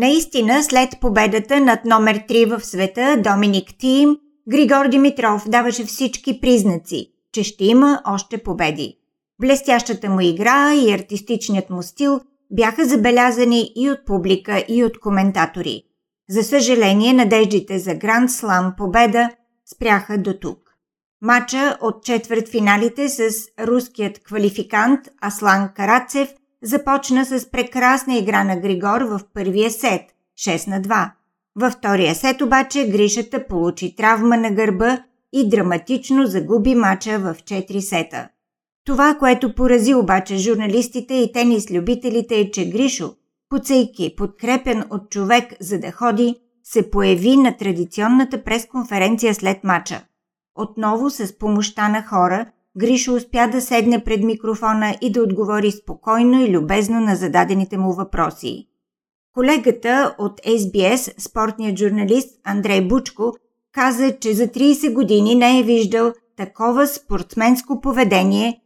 Наистина, след победата над номер 3 в света, Доминик Тим, Григор Димитров даваше всички признаци, че ще има още победи. Блестящата му игра и артистичният му стил бяха забелязани и от публика, и от коментатори. За съжаление, надеждите за Гранд Слам победа спряха до тук. Мача от четвърт финалите с руският квалификант Аслан Карацев започна с прекрасна игра на Григор в първия сет – 6 на 2. Във втория сет обаче Гришата получи травма на гърба и драматично загуби мача в 4 сета. Това, което порази обаче журналистите и тенис любителите е, че Гришо, куцайки, подкрепен от човек за да ходи, се появи на традиционната пресконференция след мача. Отново с помощта на хора, Гришо успя да седне пред микрофона и да отговори спокойно и любезно на зададените му въпроси. Колегата от SBS, спортният журналист Андрей Бучко, каза, че за 30 години не е виждал такова спортсменско поведение,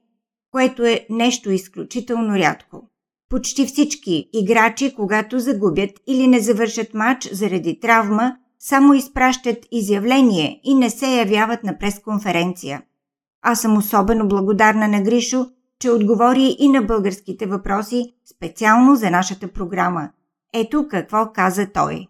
което е нещо изключително рядко. Почти всички играчи, когато загубят или не завършат матч заради травма, само изпращат изявление и не се явяват на пресконференция. Аз съм особено благодарна на Гришо, че отговори и на българските въпроси специално за нашата програма. Ето какво каза той.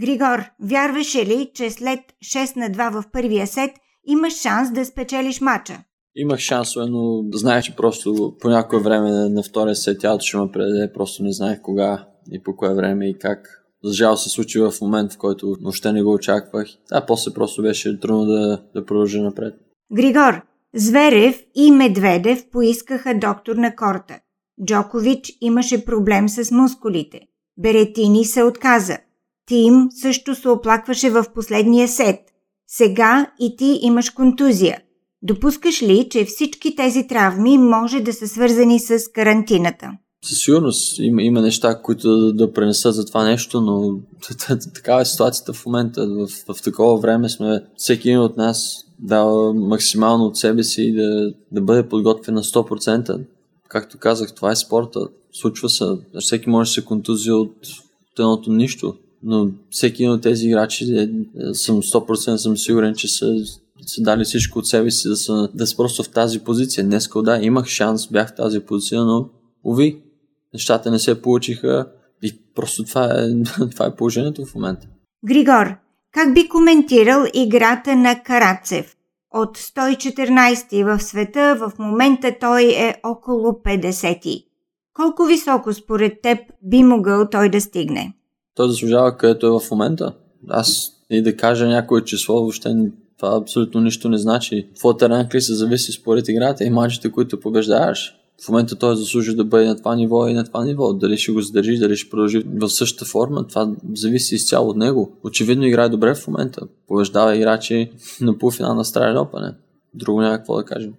Григор, вярваше ли, че след 6 на 2 в първия сет имаш шанс да спечелиш матча? Имах шансове, но знаех, че просто по някое време на втория сет тялото ще ме предаде. Просто не знаех кога и по кое време и как. За жал се случи в момент, в който въобще не го очаквах. А после просто беше трудно да, да продължа напред. Григор, Зверев и Медведев поискаха доктор на корта. Джокович имаше проблем с мускулите. Беретини се отказа. Тим също се оплакваше в последния сет. Сега и ти имаш контузия. Допускаш ли, че всички тези травми може да са свързани с карантината? Със сигурност има, има неща, които да, да пренесат за това нещо, но такава е ситуацията в момента. В, в такова време сме, всеки един от нас дава максимално от себе си да, да бъде подготвен на 100%. Както казах, това е спорта. Случва се. Всеки може да се контузи от едното нищо но всеки един от тези играчи е, съм 100% съм сигурен, че са, са дали всичко от себе си да са, да са просто в тази позиция. Днес, да, имах шанс, бях в тази позиция, но уви, нещата не се получиха и просто това е, това е положението в момента. Григор, как би коментирал играта на Карацев? От 114 в света в момента той е около 50. Колко високо според теб би могъл той да стигне? той заслужава където е в момента. Аз и да кажа някое число, въобще това абсолютно нищо не значи. Твоята ранг се зависи според играта и мачите, които побеждаваш. В момента той заслужи да бъде на това ниво и на това ниво. Дали ще го задържи, дали ще продължи в същата форма, това зависи изцяло от него. Очевидно играе добре в момента. Побеждава играчи на полуфинал на Страйен Опане. Друго няма какво да кажем.